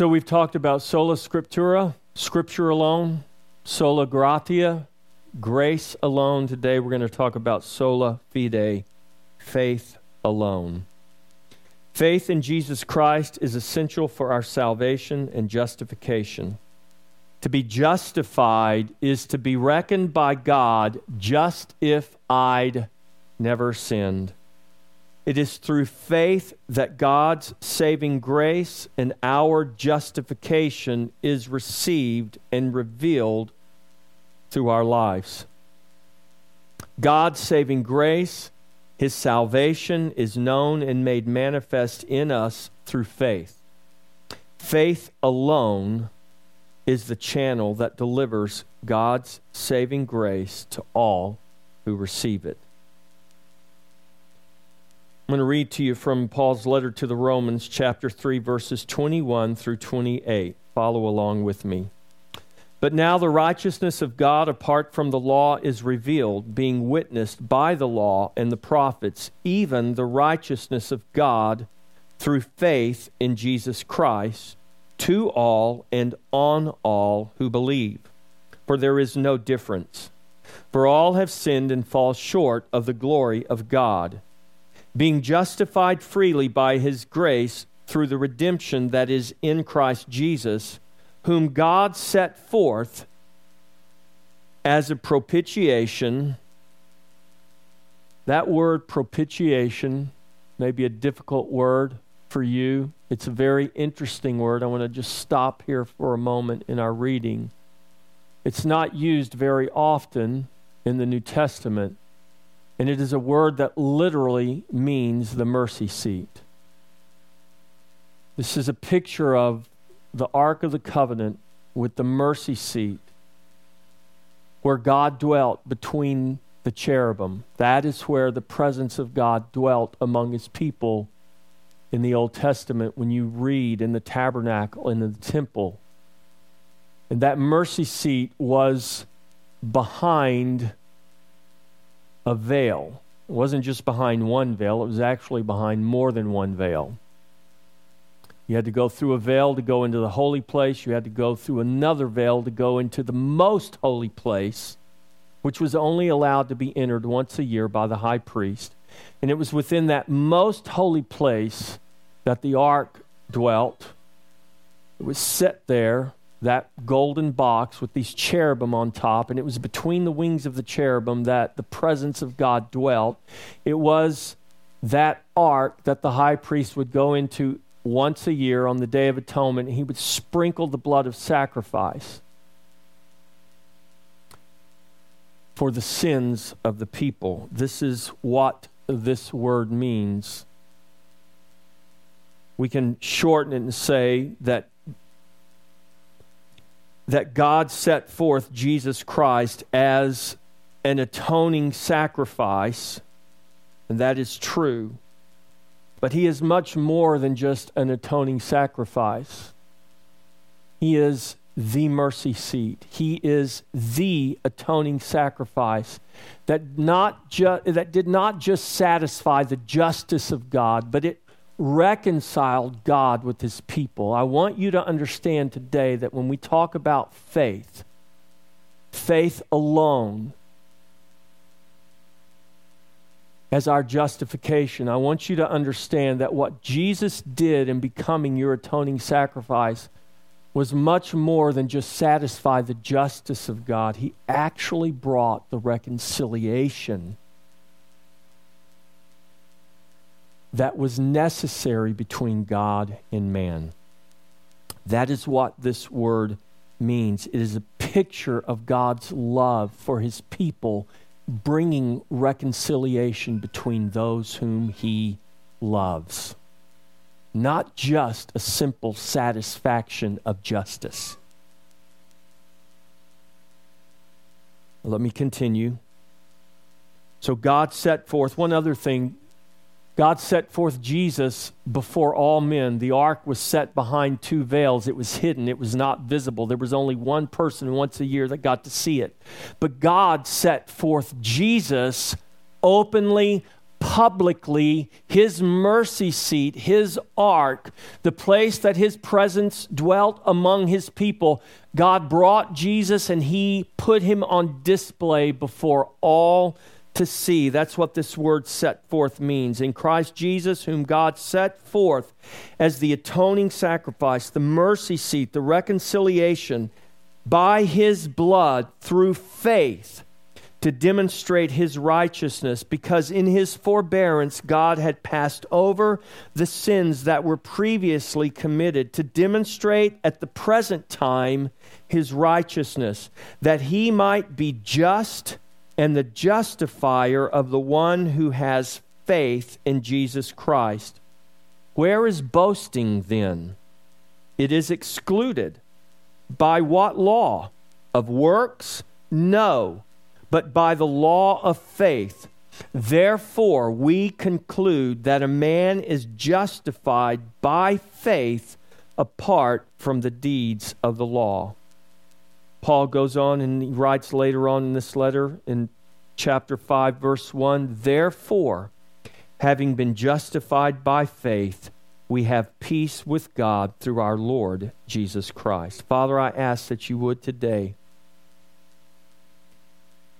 So we've talked about sola scriptura, scripture alone, sola gratia, grace alone. Today we're going to talk about sola fide, faith alone. Faith in Jesus Christ is essential for our salvation and justification. To be justified is to be reckoned by God just if I'd never sinned. It is through faith that God's saving grace and our justification is received and revealed through our lives. God's saving grace, His salvation, is known and made manifest in us through faith. Faith alone is the channel that delivers God's saving grace to all who receive it. I'm going to read to you from Paul's letter to the Romans, chapter 3, verses 21 through 28. Follow along with me. But now the righteousness of God apart from the law is revealed, being witnessed by the law and the prophets, even the righteousness of God through faith in Jesus Christ, to all and on all who believe. For there is no difference. For all have sinned and fall short of the glory of God being justified freely by his grace through the redemption that is in Christ Jesus, whom God set forth as a propitiation. That word propitiation may be a difficult word for you. It's a very interesting word. I want to just stop here for a moment in our reading. It's not used very often in the New Testament. And it is a word that literally means the mercy seat. This is a picture of the Ark of the Covenant with the mercy seat where God dwelt between the cherubim. That is where the presence of God dwelt among his people in the Old Testament when you read in the tabernacle in the temple. And that mercy seat was behind a veil. It wasn't just behind one veil, it was actually behind more than one veil. You had to go through a veil to go into the holy place. You had to go through another veil to go into the most holy place, which was only allowed to be entered once a year by the high priest. And it was within that most holy place that the ark dwelt. It was set there that golden box with these cherubim on top, and it was between the wings of the cherubim that the presence of God dwelt. It was that ark that the high priest would go into once a year on the Day of Atonement, and he would sprinkle the blood of sacrifice for the sins of the people. This is what this word means. We can shorten it and say that that God set forth Jesus Christ as an atoning sacrifice, and that is true. But he is much more than just an atoning sacrifice. He is the mercy seat. He is the atoning sacrifice that, not ju- that did not just satisfy the justice of God, but it reconciled God with his people. I want you to understand today that when we talk about faith, faith alone as our justification, I want you to understand that what Jesus did in becoming your atoning sacrifice was much more than just satisfy the justice of God. He actually brought the reconciliation that was necessary between God and man. That is what this word means. It is a picture of God's love for his people, bringing reconciliation between those whom he loves. Not just a simple satisfaction of justice. Let me continue. So, God set forth one other thing God set forth Jesus before all men. The ark was set behind two veils. It was hidden, it was not visible. There was only one person once a year that got to see it. But God set forth Jesus openly, publicly his mercy seat, his ark, the place that his presence dwelt among his people. God brought Jesus and he put him on display before all to see. That's what this word set forth means. In Christ Jesus, whom God set forth as the atoning sacrifice, the mercy seat, the reconciliation by his blood through faith to demonstrate his righteousness, because in his forbearance God had passed over the sins that were previously committed, to demonstrate at the present time his righteousness, that he might be just and the justifier of the one who has faith in Jesus Christ. Where is boasting then? It is excluded. By what law? Of works? No, but by the law of faith. Therefore, we conclude that a man is justified by faith apart from the deeds of the law. Paul goes on and he writes later on in this letter in chapter 5, verse 1 Therefore, having been justified by faith, we have peace with God through our Lord Jesus Christ. Father, I ask that you would today,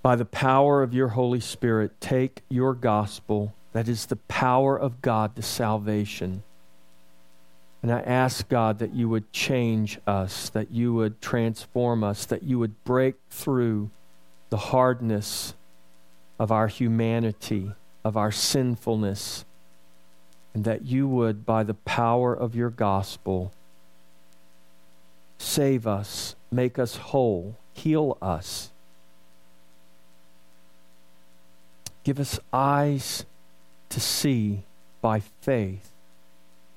by the power of your Holy Spirit, take your gospel, that is the power of God to salvation and I ask, God, that you would change us, that you would transform us, that you would break through the hardness of our humanity, of our sinfulness, and that you would, by the power of your gospel, save us, make us whole, heal us. Give us eyes to see by faith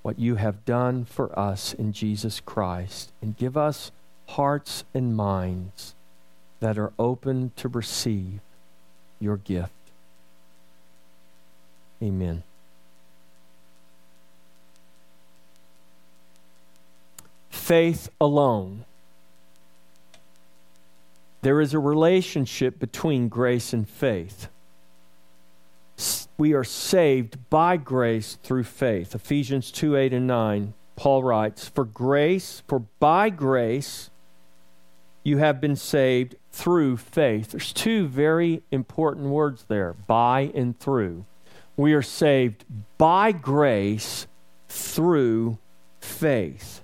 what you have done for us in Jesus Christ and give us hearts and minds that are open to receive your gift. Amen. Faith alone. There is a relationship between grace and faith we are saved by grace through faith. Ephesians 2 8 and 9, Paul writes, For grace, for by grace you have been saved through faith. There's two very important words there by and through. We are saved by grace through faith.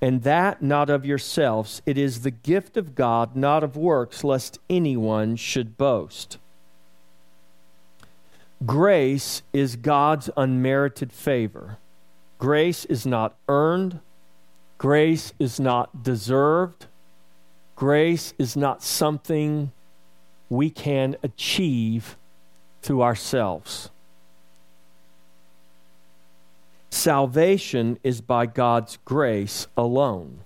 And that not of yourselves, it is the gift of God, not of works, lest anyone should boast. Grace is God's unmerited favor. Grace is not earned. Grace is not deserved. Grace is not something we can achieve through ourselves. Salvation is by God's grace alone.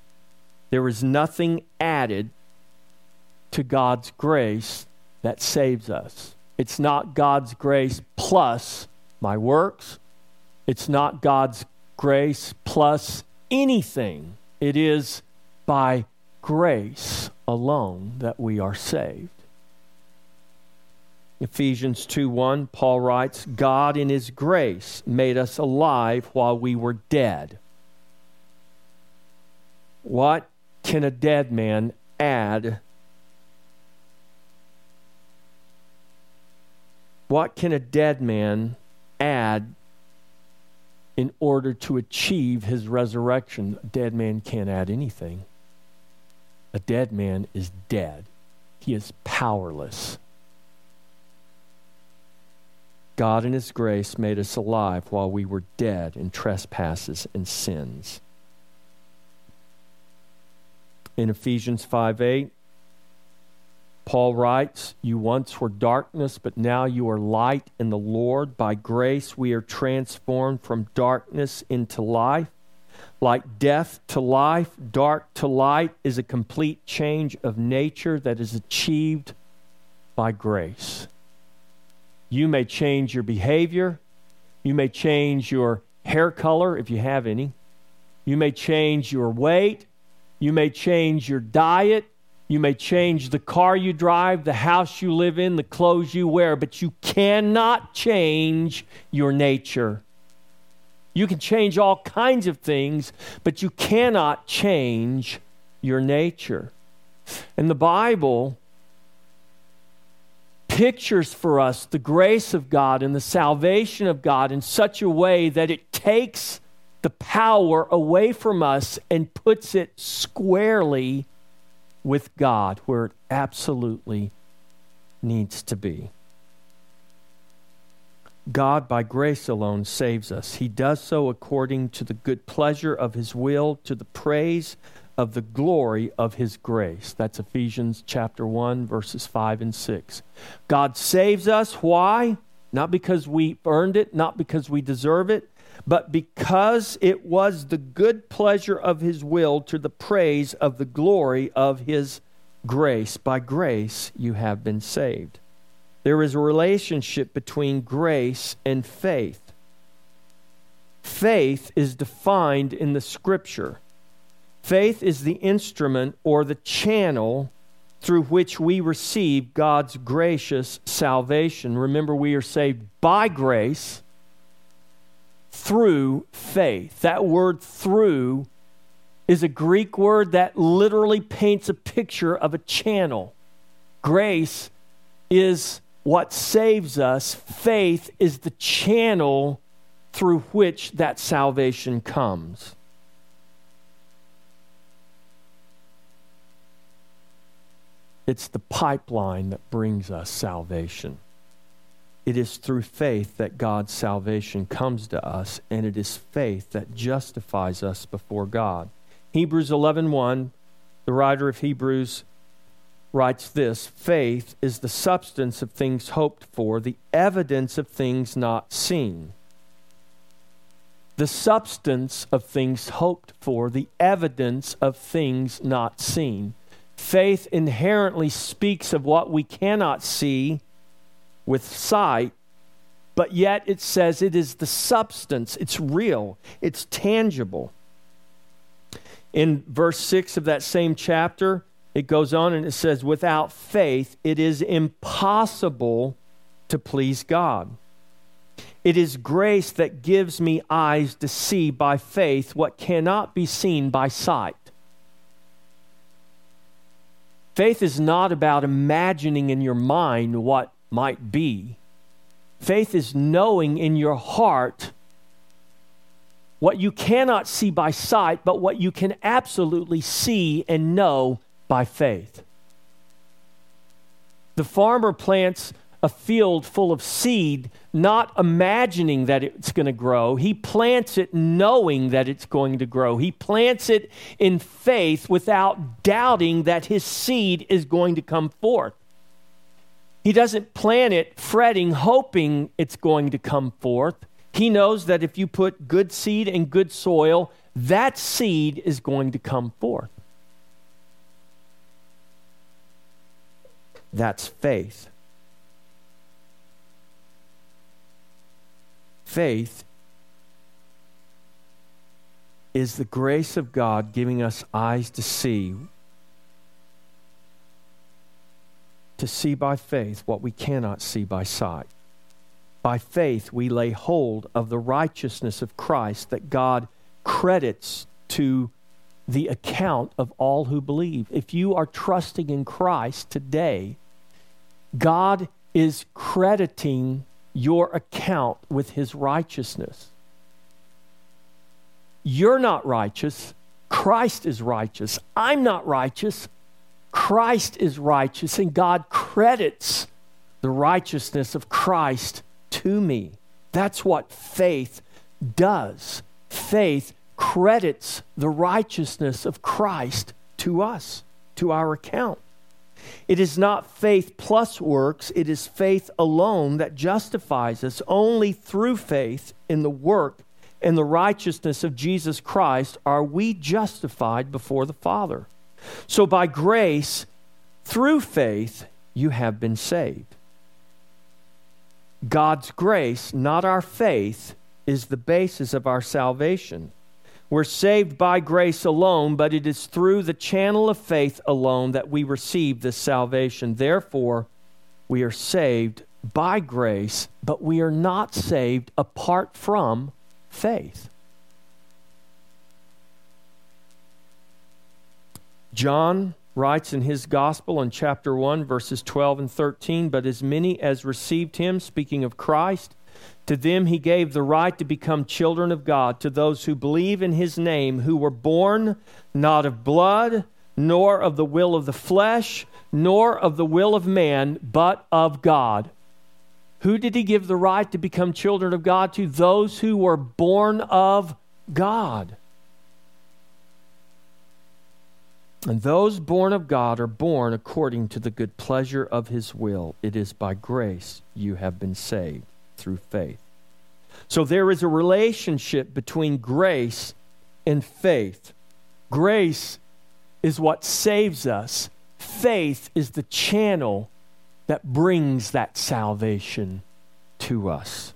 There is nothing added to God's grace that saves us. It's not God's grace plus my works. It's not God's grace plus anything. It is by grace alone that we are saved. Ephesians 2 1, Paul writes, God in his grace made us alive while we were dead. What can a dead man add What can a dead man add in order to achieve his resurrection? A dead man can't add anything. A dead man is dead, he is powerless. God, in His grace, made us alive while we were dead in trespasses and sins. In Ephesians 5 8, Paul writes, You once were darkness, but now you are light in the Lord. By grace we are transformed from darkness into life. Like death to life, dark to light is a complete change of nature that is achieved by grace. You may change your behavior. You may change your hair color if you have any. You may change your weight. You may change your diet. You may change the car you drive, the house you live in, the clothes you wear, but you cannot change your nature. You can change all kinds of things, but you cannot change your nature. And the Bible pictures for us the grace of God and the salvation of God in such a way that it takes the power away from us and puts it squarely with God where it absolutely needs to be. God, by grace alone, saves us. He does so according to the good pleasure of His will, to the praise of the glory of His grace. That's Ephesians chapter 1, verses 5 and 6. God saves us. Why? Not because we earned it, not because we deserve it, but because it was the good pleasure of his will to the praise of the glory of his grace. By grace you have been saved. There is a relationship between grace and faith. Faith is defined in the scripture. Faith is the instrument or the channel through which we receive God's gracious salvation. Remember, we are saved by grace through faith. That word through is a Greek word that literally paints a picture of a channel. Grace is what saves us, faith is the channel through which that salvation comes. It's the pipeline that brings us salvation. It is through faith that God's salvation comes to us, and it is faith that justifies us before God. Hebrews 11:1, 1, the writer of Hebrews writes this, faith is the substance of things hoped for, the evidence of things not seen. The substance of things hoped for, the evidence of things not seen. Faith inherently speaks of what we cannot see with sight, but yet it says it is the substance, it's real, it's tangible. In verse 6 of that same chapter, it goes on and it says, Without faith, it is impossible to please God. It is grace that gives me eyes to see by faith what cannot be seen by sight. Faith is not about imagining in your mind what might be. Faith is knowing in your heart what you cannot see by sight, but what you can absolutely see and know by faith. The farmer plants a field full of seed, not imagining that it's going to grow. He plants it knowing that it's going to grow. He plants it in faith without doubting that his seed is going to come forth. He doesn't plant it fretting, hoping it's going to come forth. He knows that if you put good seed in good soil, that seed is going to come forth. That's faith. Faith is the grace of God giving us eyes to see to see by faith what we cannot see by sight. By faith, we lay hold of the righteousness of Christ that God credits to the account of all who believe. If you are trusting in Christ today, God is crediting your account with his righteousness. You're not righteous. Christ is righteous. I'm not righteous. Christ is righteous, and God credits the righteousness of Christ to me. That's what faith does. Faith credits the righteousness of Christ to us, to our account. It is not faith plus works, it is faith alone that justifies us. Only through faith in the work and the righteousness of Jesus Christ are we justified before the Father. So by grace, through faith, you have been saved. God's grace, not our faith, is the basis of our salvation. We're saved by grace alone, but it is through the channel of faith alone that we receive this salvation. Therefore, we are saved by grace, but we are not saved apart from faith. John writes in his gospel in chapter 1, verses 12 and 13 But as many as received him, speaking of Christ, to them he gave the right to become children of God, to those who believe in his name, who were born not of blood, nor of the will of the flesh, nor of the will of man, but of God. Who did he give the right to become children of God to? Those who were born of God. And those born of God are born according to the good pleasure of his will. It is by grace you have been saved through faith. So there is a relationship between grace and faith. Grace is what saves us, faith is the channel that brings that salvation to us.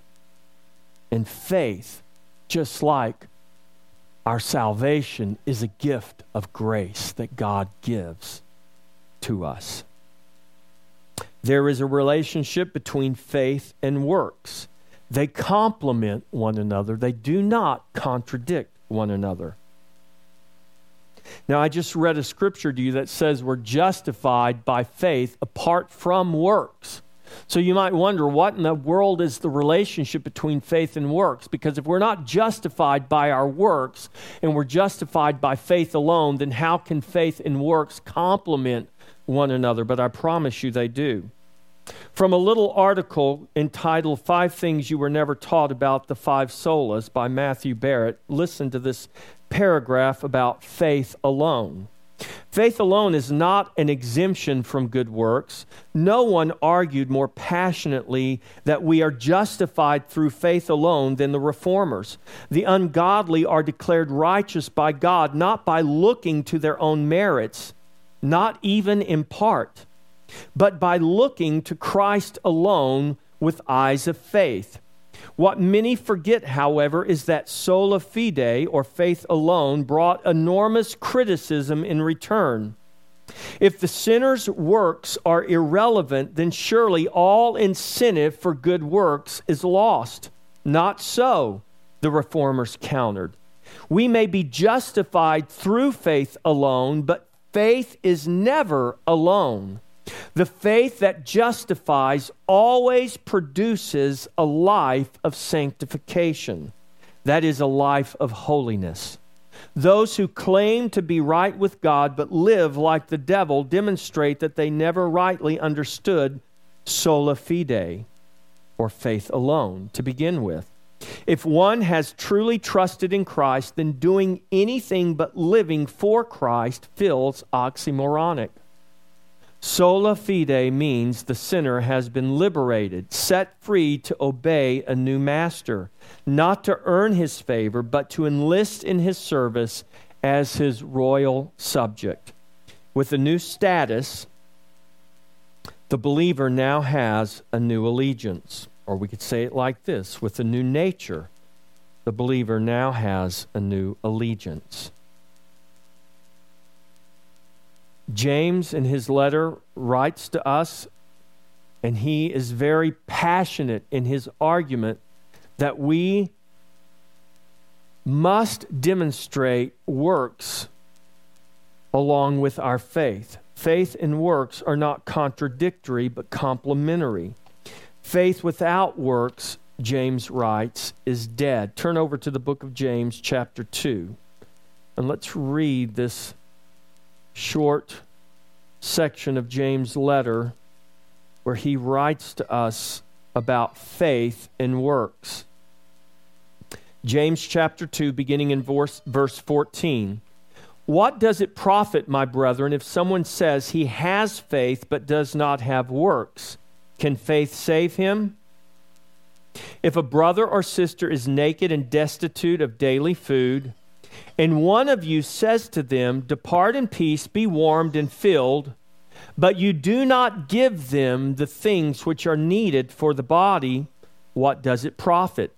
And faith, just like our salvation, is a gift of grace that God gives to us. There is a relationship between faith and works. They complement one another, they do not contradict one another. Now, I just read a scripture to you that says we're justified by faith apart from works. So you might wonder what in the world is the relationship between faith and works? Because if we're not justified by our works and we're justified by faith alone, then how can faith and works complement one another? But I promise you they do. From a little article entitled Five Things You Were Never Taught About the Five Solas by Matthew Barrett, listen to this paragraph about faith alone. Faith alone is not an exemption from good works. No one argued more passionately that we are justified through faith alone than the reformers. The ungodly are declared righteous by God not by looking to their own merits, not even in part, but by looking to Christ alone with eyes of faith. What many forget, however, is that sola fide, or faith alone, brought enormous criticism in return. If the sinner's works are irrelevant, then surely all incentive for good works is lost. Not so, the reformers countered. We may be justified through faith alone, but faith is never alone. The faith that justifies always produces a life of sanctification. That is a life of holiness. Those who claim to be right with God but live like the devil demonstrate that they never rightly understood sola fide, or faith alone, to begin with. If one has truly trusted in Christ, then doing anything but living for Christ feels oxymoronic. Sola fide means the sinner has been liberated, set free to obey a new master, not to earn his favor, but to enlist in his service as his royal subject. With a new status, the believer now has a new allegiance. Or we could say it like this with a new nature, the believer now has a new allegiance. James, in his letter, writes to us, and he is very passionate in his argument that we must demonstrate works along with our faith. Faith and works are not contradictory, but complementary. Faith without works, James writes, is dead. Turn over to the book of James, chapter 2, and let's read this short section of James' letter where he writes to us about faith and works. James chapter 2, beginning in verse, verse 14. What does it profit, my brethren, if someone says he has faith but does not have works? Can faith save him? If a brother or sister is naked and destitute of daily food, and one of you says to them, Depart in peace, be warmed and filled, but you do not give them the things which are needed for the body, what does it profit?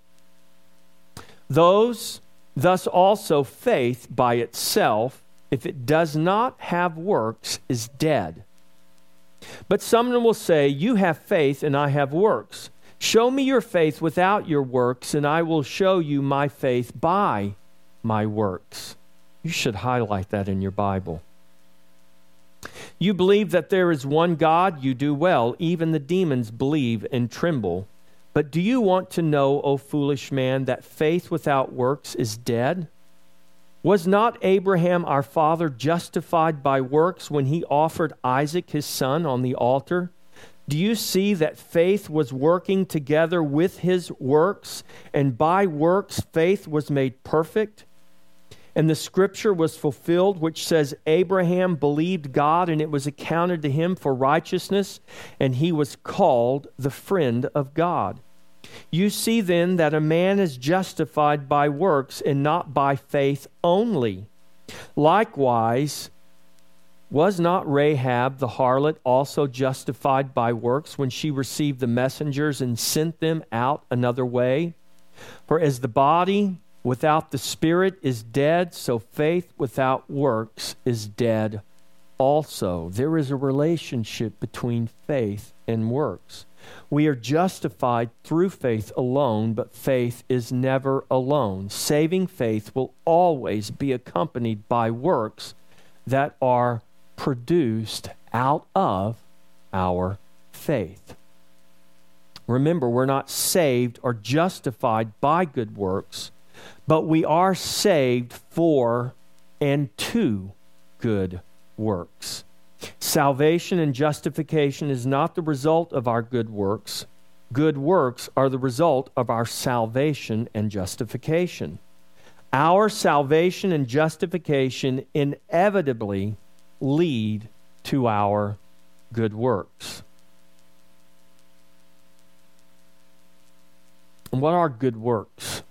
Those Thus also faith by itself, if it does not have works, is dead. But someone will say, You have faith, and I have works. Show me your faith without your works, and I will show you my faith by my works. You should highlight that in your Bible. You believe that there is one God, you do well. Even the demons believe and tremble. But do you want to know, O foolish man, that faith without works is dead? Was not Abraham our father justified by works when he offered Isaac his son on the altar? Do you see that faith was working together with his works, and by works faith was made perfect? And the scripture was fulfilled, which says, Abraham believed God, and it was accounted to him for righteousness, and he was called the friend of God. You see then that a man is justified by works and not by faith only. Likewise, was not Rahab the harlot also justified by works when she received the messengers and sent them out another way? For as the body without the spirit is dead, so faith without works is dead also. There is a relationship between faith and works. We are justified through faith alone, but faith is never alone. Saving faith will always be accompanied by works that are produced out of our faith. Remember, we're not saved or justified by good works, but we are saved for and to good works. Salvation and justification is not the result of our good works. Good works are the result of our salvation and justification. Our salvation and justification inevitably lead to our good works. And what are good works?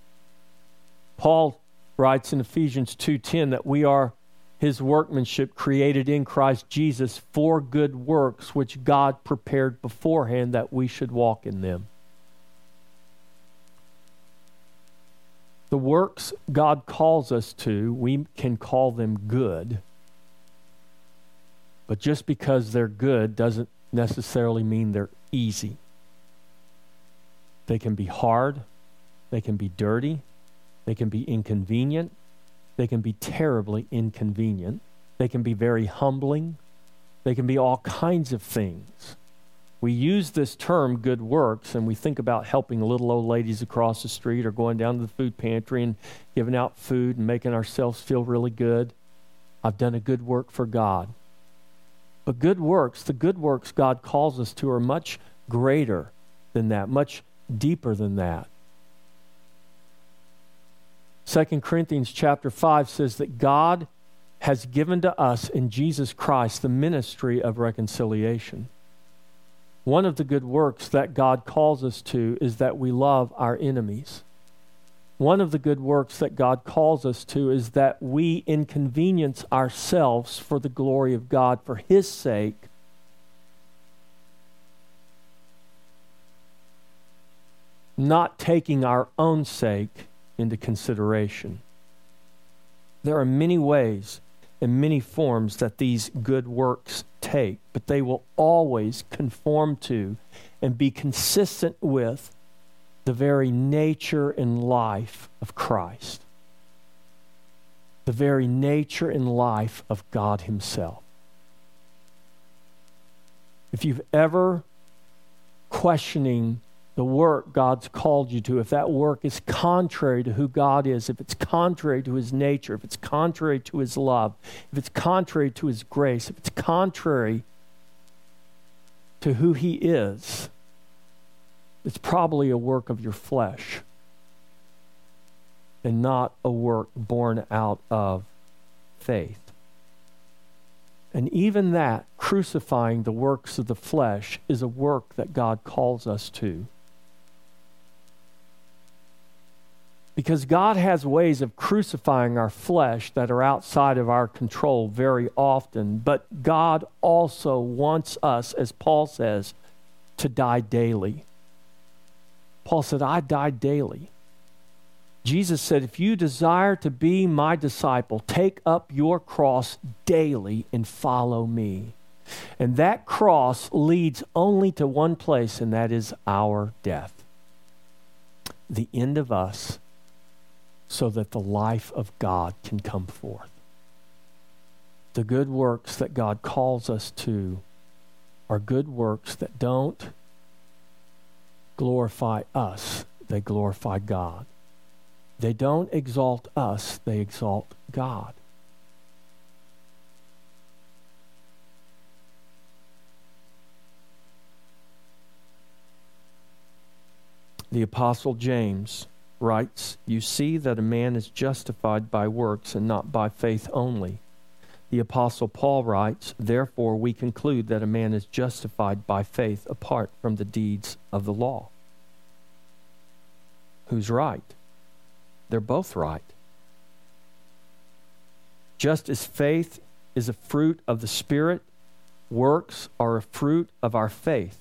Paul writes in Ephesians 2:10 that we are his workmanship created in Christ Jesus for good works which God prepared beforehand that we should walk in them. The works God calls us to, we can call them good. But just because they're good doesn't necessarily mean they're easy. They can be hard, they can be dirty, they can be inconvenient, they can be terribly inconvenient. They can be very humbling. They can be all kinds of things. We use this term good works and we think about helping little old ladies across the street or going down to the food pantry and giving out food and making ourselves feel really good. I've done a good work for God. But good works, the good works God calls us to, are much greater than that, much deeper than that. 2 Corinthians chapter 5 says that God has given to us in Jesus Christ the ministry of reconciliation. One of the good works that God calls us to is that we love our enemies. One of the good works that God calls us to is that we inconvenience ourselves for the glory of God, for His sake. Not taking our own sake into consideration. There are many ways and many forms that these good works take, but they will always conform to and be consistent with the very nature and life of Christ, the very nature and life of God Himself. If you've ever questioning the work God's called you to, if that work is contrary to who God is, if it's contrary to his nature, if it's contrary to his love, if it's contrary to his grace, if it's contrary to who he is, it's probably a work of your flesh and not a work born out of faith. And even that, crucifying the works of the flesh, is a work that God calls us to. Because God has ways of crucifying our flesh that are outside of our control very often. But God also wants us, as Paul says, to die daily. Paul said, I die daily. Jesus said, If you desire to be my disciple, take up your cross daily and follow me. And that cross leads only to one place, and that is our death. The end of us, so that the life of God can come forth. The good works that God calls us to are good works that don't glorify us, they glorify God. They don't exalt us, they exalt God. The Apostle James writes, You see that a man is justified by works and not by faith only. The Apostle Paul writes, Therefore we conclude that a man is justified by faith apart from the deeds of the law. Who's right? They're both right. Just as faith is a fruit of the Spirit, works are a fruit of our faith.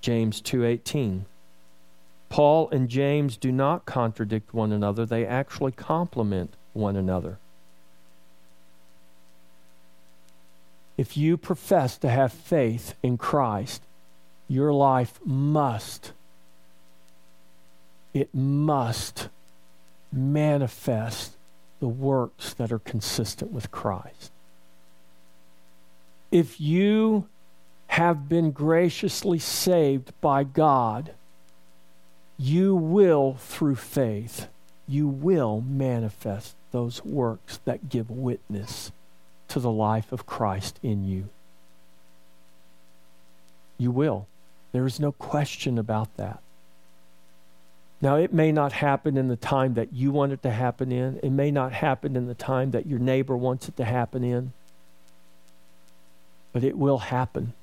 James 2:18. Paul and James do not contradict one another, they actually complement one another. If you profess to have faith in Christ, your life must, it must manifest the works that are consistent with Christ. If you have been graciously saved by God, you will, through faith, you will manifest those works that give witness to the life of Christ in you. You will. There is no question about that. Now, it may not happen in the time that you want it to happen in. It may not happen in the time that your neighbor wants it to happen in. But it will happen.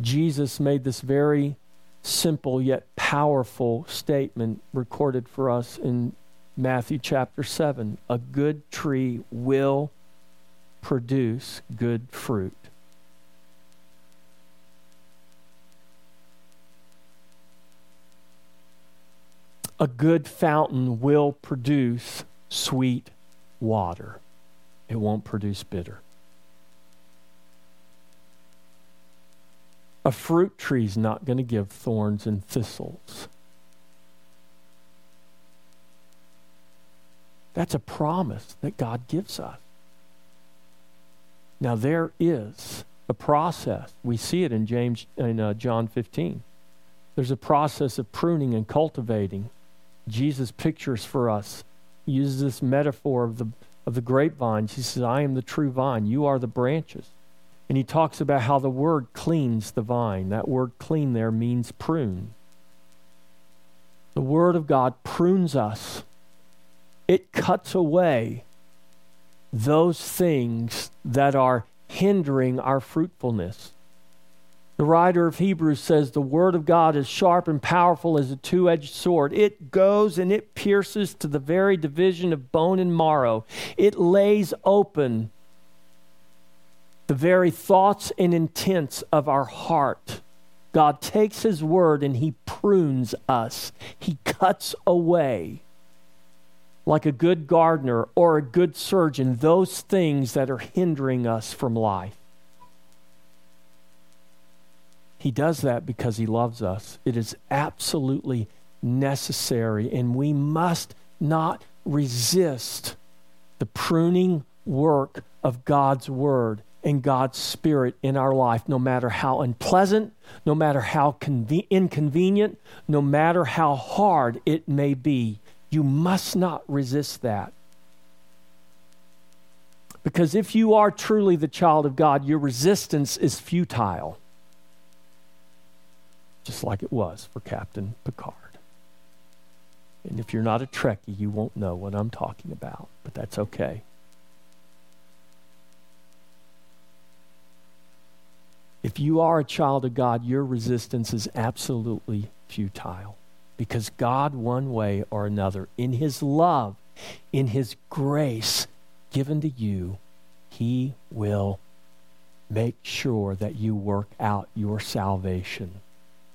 Jesus made this very simple yet powerful statement recorded for us in Matthew chapter 7. A good tree will produce good fruit. A good fountain will produce sweet water. It won't produce bitter. A fruit tree is not going to give thorns and thistles. That's a promise that God gives us. Now there is a process. We see it in James in uh, John 15. There's a process of pruning and cultivating. Jesus pictures for us. Uses this metaphor of the of the grapevines. He says, "I am the true vine. You are the branches." And he talks about how the word cleans the vine. That word clean there means prune. The word of God prunes us. It cuts away those things that are hindering our fruitfulness. The writer of Hebrews says the word of God is sharp and powerful as a two edged sword. It goes and it pierces to the very division of bone and marrow. It lays open the very thoughts and intents of our heart. God takes his word and he prunes us, he cuts away like a good gardener or a good surgeon, those things that are hindering us from life. He does that because he loves us. It is absolutely necessary, and we must not resist the pruning work of God's Word and God's Spirit in our life, no matter how unpleasant, no matter how conve- inconvenient, no matter how hard it may be. You must not resist that. Because if you are truly the child of God, your resistance is futile. Just like it was for Captain Picard. And if you're not a Trekkie, you won't know what I'm talking about, but that's okay. If you are a child of God, your resistance is absolutely futile because God, one way or another, in His love, in His grace given to you, He will make sure that you work out your salvation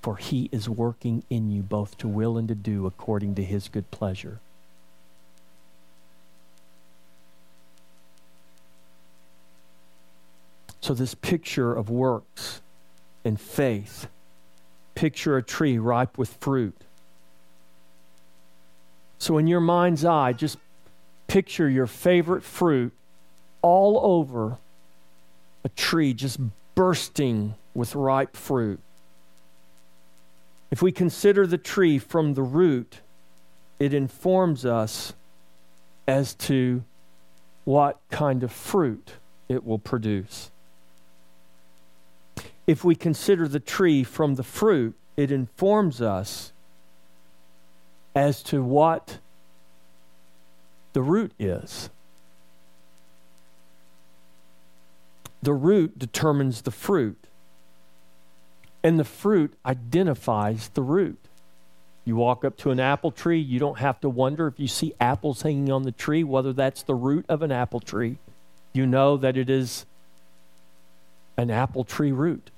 for he is working in you both to will and to do according to his good pleasure. So, this picture of works and faith, picture a tree ripe with fruit. So, in your mind's eye, just picture your favorite fruit all over a tree, just bursting with ripe fruit. If we consider the tree from the root, it informs us as to what kind of fruit it will produce. If we consider the tree from the fruit, it informs us as to what the root is. The root determines the fruit, and the fruit identifies the root. You walk up to an apple tree, you don't have to wonder if you see apples hanging on the tree, whether that's the root of an apple tree. You know that it is an apple tree root.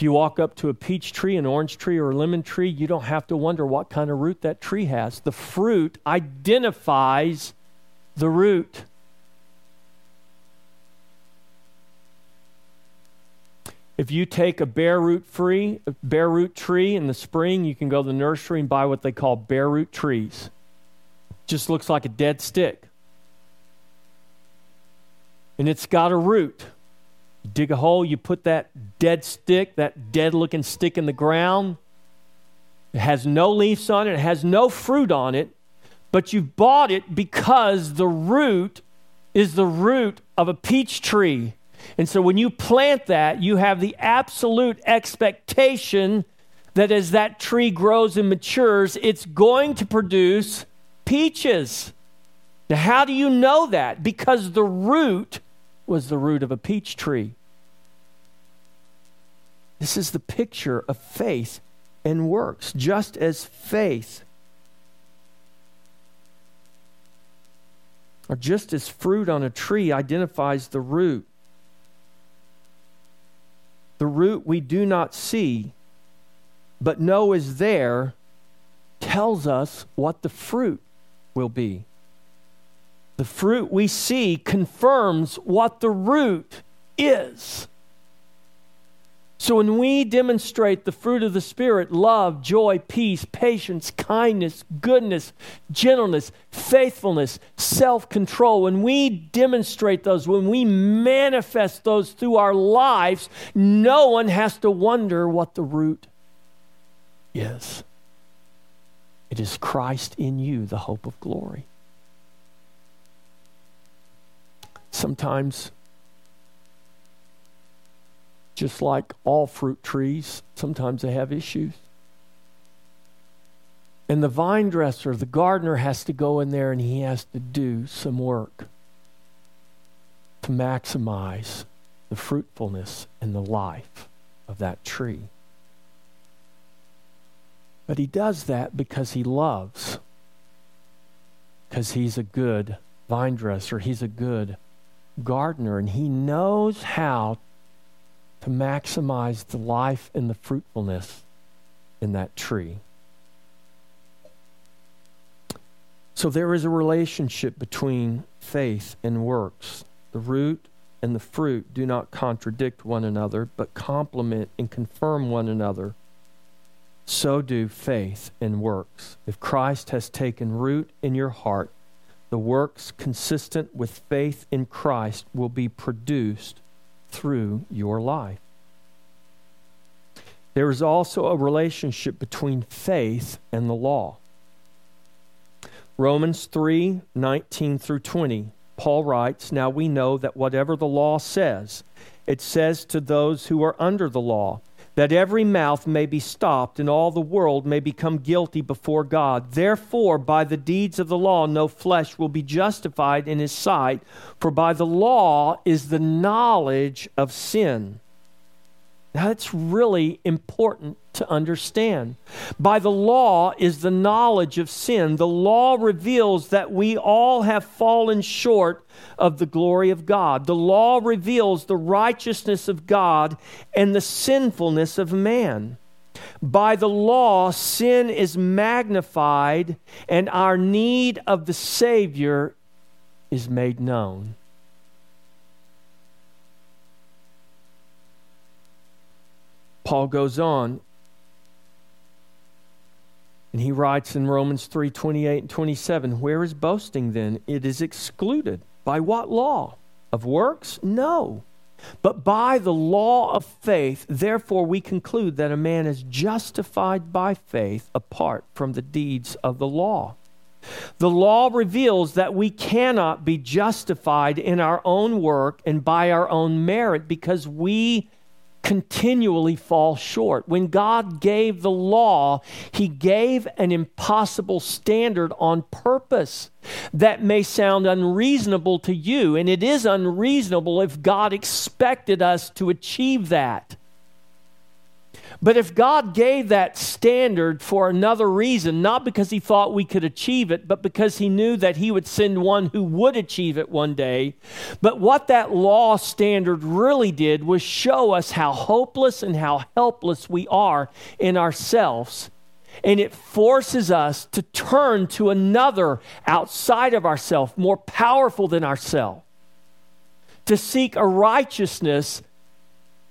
If you walk up to a peach tree, an orange tree, or a lemon tree, you don't have to wonder what kind of root that tree has. The fruit identifies the root. If you take a bare root free, bare root tree in the spring, you can go to the nursery and buy what they call bare root trees. Just looks like a dead stick. And it's got a root. Dig a hole, you put that dead stick, that dead looking stick in the ground. It has no leaves on it, it has no fruit on it, but you bought it because the root is the root of a peach tree. And so when you plant that, you have the absolute expectation that as that tree grows and matures, it's going to produce peaches. Now, how do you know that? Because the root was the root of a peach tree. This is the picture of faith and works, just as faith or just as fruit on a tree identifies the root. The root we do not see, but know is there, tells us what the fruit will be. The fruit we see confirms what the root is. So when we demonstrate the fruit of the Spirit love, joy, peace, patience, kindness, goodness, gentleness, faithfulness, self control when we demonstrate those, when we manifest those through our lives, no one has to wonder what the root is. It is Christ in you, the hope of glory. Sometimes, just like all fruit trees, sometimes they have issues. And the vine dresser, the gardener, has to go in there and he has to do some work to maximize the fruitfulness and the life of that tree. But he does that because he loves, because he's a good vine dresser, he's a good gardener and he knows how to maximize the life and the fruitfulness in that tree. So there is a relationship between faith and works. The root and the fruit do not contradict one another, but complement and confirm one another. So do faith and works. If Christ has taken root in your heart, the works consistent with faith in Christ will be produced through your life. There is also a relationship between faith and the law. Romans 3 19 through 20. Paul writes, Now we know that whatever the law says, it says to those who are under the law that every mouth may be stopped and all the world may become guilty before God. Therefore, by the deeds of the law, no flesh will be justified in his sight, for by the law is the knowledge of sin. That's really important to understand. By the law is the knowledge of sin. The law reveals that we all have fallen short of the glory of God. The law reveals the righteousness of God and the sinfulness of man. By the law, sin is magnified, and our need of the Savior is made known. Paul goes on and he writes in Romans 3 28 and 27 Where is boasting then? It is excluded. By what law? Of works? No. But by the law of faith, therefore, we conclude that a man is justified by faith apart from the deeds of the law. The law reveals that we cannot be justified in our own work and by our own merit because we continually fall short. When God gave the law, He gave an impossible standard on purpose that may sound unreasonable to you, and it is unreasonable if God expected us to achieve that. But if God gave that standard for another reason, not because he thought we could achieve it, but because he knew that he would send one who would achieve it one day, but what that law standard really did was show us how hopeless and how helpless we are in ourselves. And it forces us to turn to another outside of ourselves, more powerful than ourselves, to seek a righteousness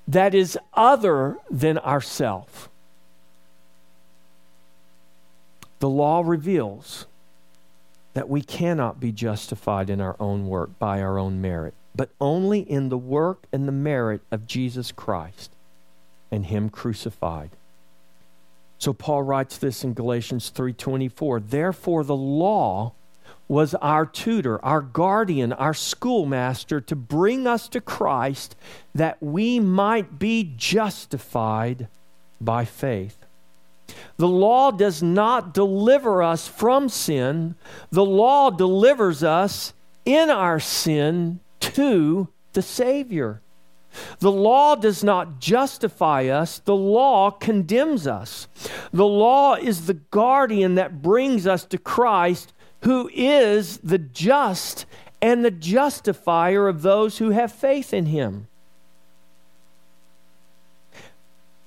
that is other than ourself. The law reveals that we cannot be justified in our own work by our own merit, but only in the work and the merit of Jesus Christ and him crucified. So Paul writes this in Galatians 3:24, therefore the law was our tutor, our guardian, our schoolmaster to bring us to Christ that we might be justified by faith. The law does not deliver us from sin, the law delivers us in our sin to the Savior. The law does not justify us, the law condemns us. The law is the guardian that brings us to Christ who is the just and the justifier of those who have faith in him.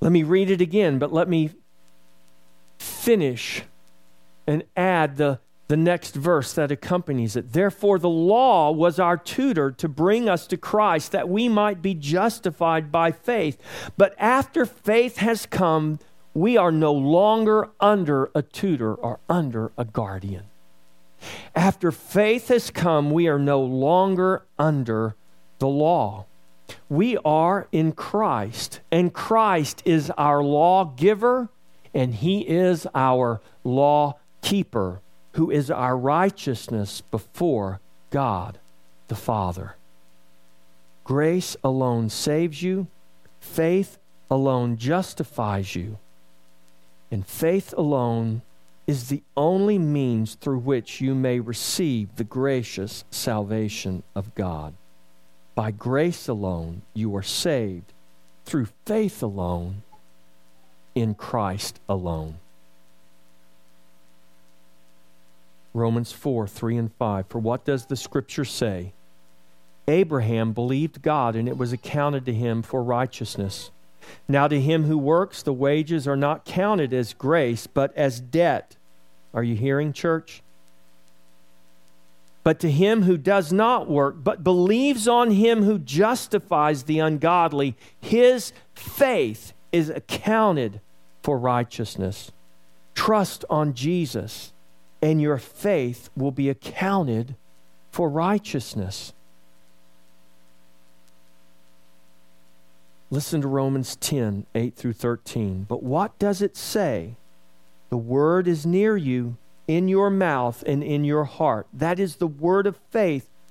Let me read it again, but let me finish and add the, the next verse that accompanies it. Therefore, the law was our tutor to bring us to Christ that we might be justified by faith. But after faith has come, we are no longer under a tutor or under a guardian. After faith has come, we are no longer under the law. We are in Christ, and Christ is our lawgiver, and He is our law keeper, who is our righteousness before God the Father. Grace alone saves you, faith alone justifies you, and faith alone is the only means through which you may receive the gracious salvation of God. By grace alone, you are saved, through faith alone, in Christ alone. Romans 4 3 and 5. For what does the scripture say? Abraham believed God, and it was accounted to him for righteousness. Now, to him who works, the wages are not counted as grace, but as debt. Are you hearing, church? But to him who does not work, but believes on him who justifies the ungodly, his faith is accounted for righteousness. Trust on Jesus, and your faith will be accounted for righteousness. Listen to Romans 10 8 through 13. But what does it say? The word is near you, in your mouth and in your heart. That is the word of faith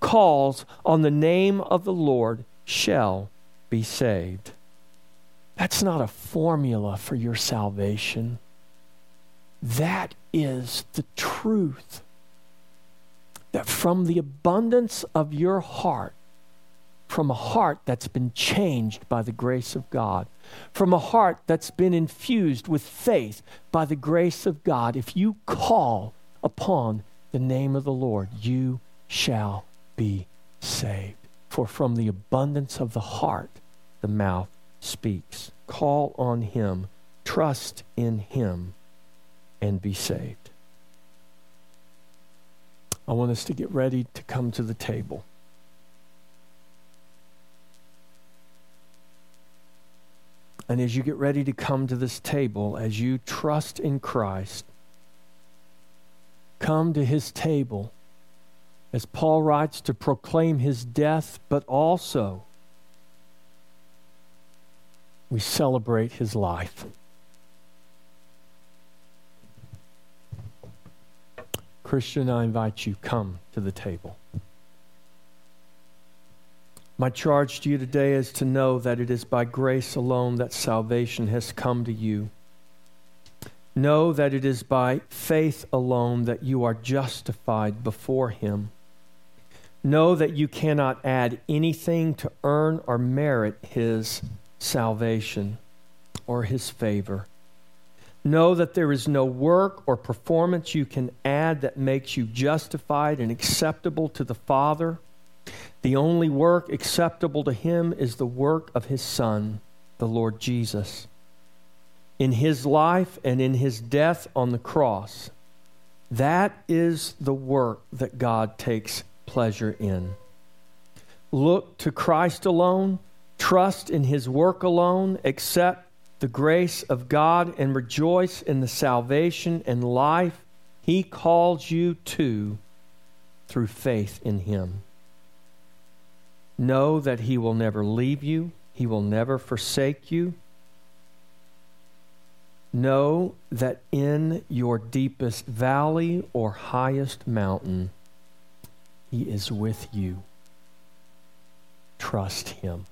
calls on the name of the Lord shall be saved. That's not a formula for your salvation. That is the truth. That from the abundance of your heart, from a heart that's been changed by the grace of God, from a heart that's been infused with faith by the grace of God, if you call upon the name of the Lord, you shall be saved. For from the abundance of the heart, the mouth speaks. Call on him, trust in him, and be saved. I want us to get ready to come to the table. And as you get ready to come to this table, as you trust in Christ, come to his table, as Paul writes, to proclaim his death, but also we celebrate his life. Christian, I invite you, come to the table. My charge to you today is to know that it is by grace alone that salvation has come to you. Know that it is by faith alone that you are justified before Him. Know that you cannot add anything to earn or merit His salvation or His favor. Know that there is no work or performance you can add that makes you justified and acceptable to the Father. The only work acceptable to Him is the work of His Son, the Lord Jesus. In His life and in His death on the cross, that is the work that God takes pleasure in. Look to Christ alone, trust in His work alone, accept the grace of God and rejoice in the salvation and life He calls you to through faith in Him. Know that He will never leave you, He will never forsake you. Know that in your deepest valley or highest mountain, He is with you. Trust Him.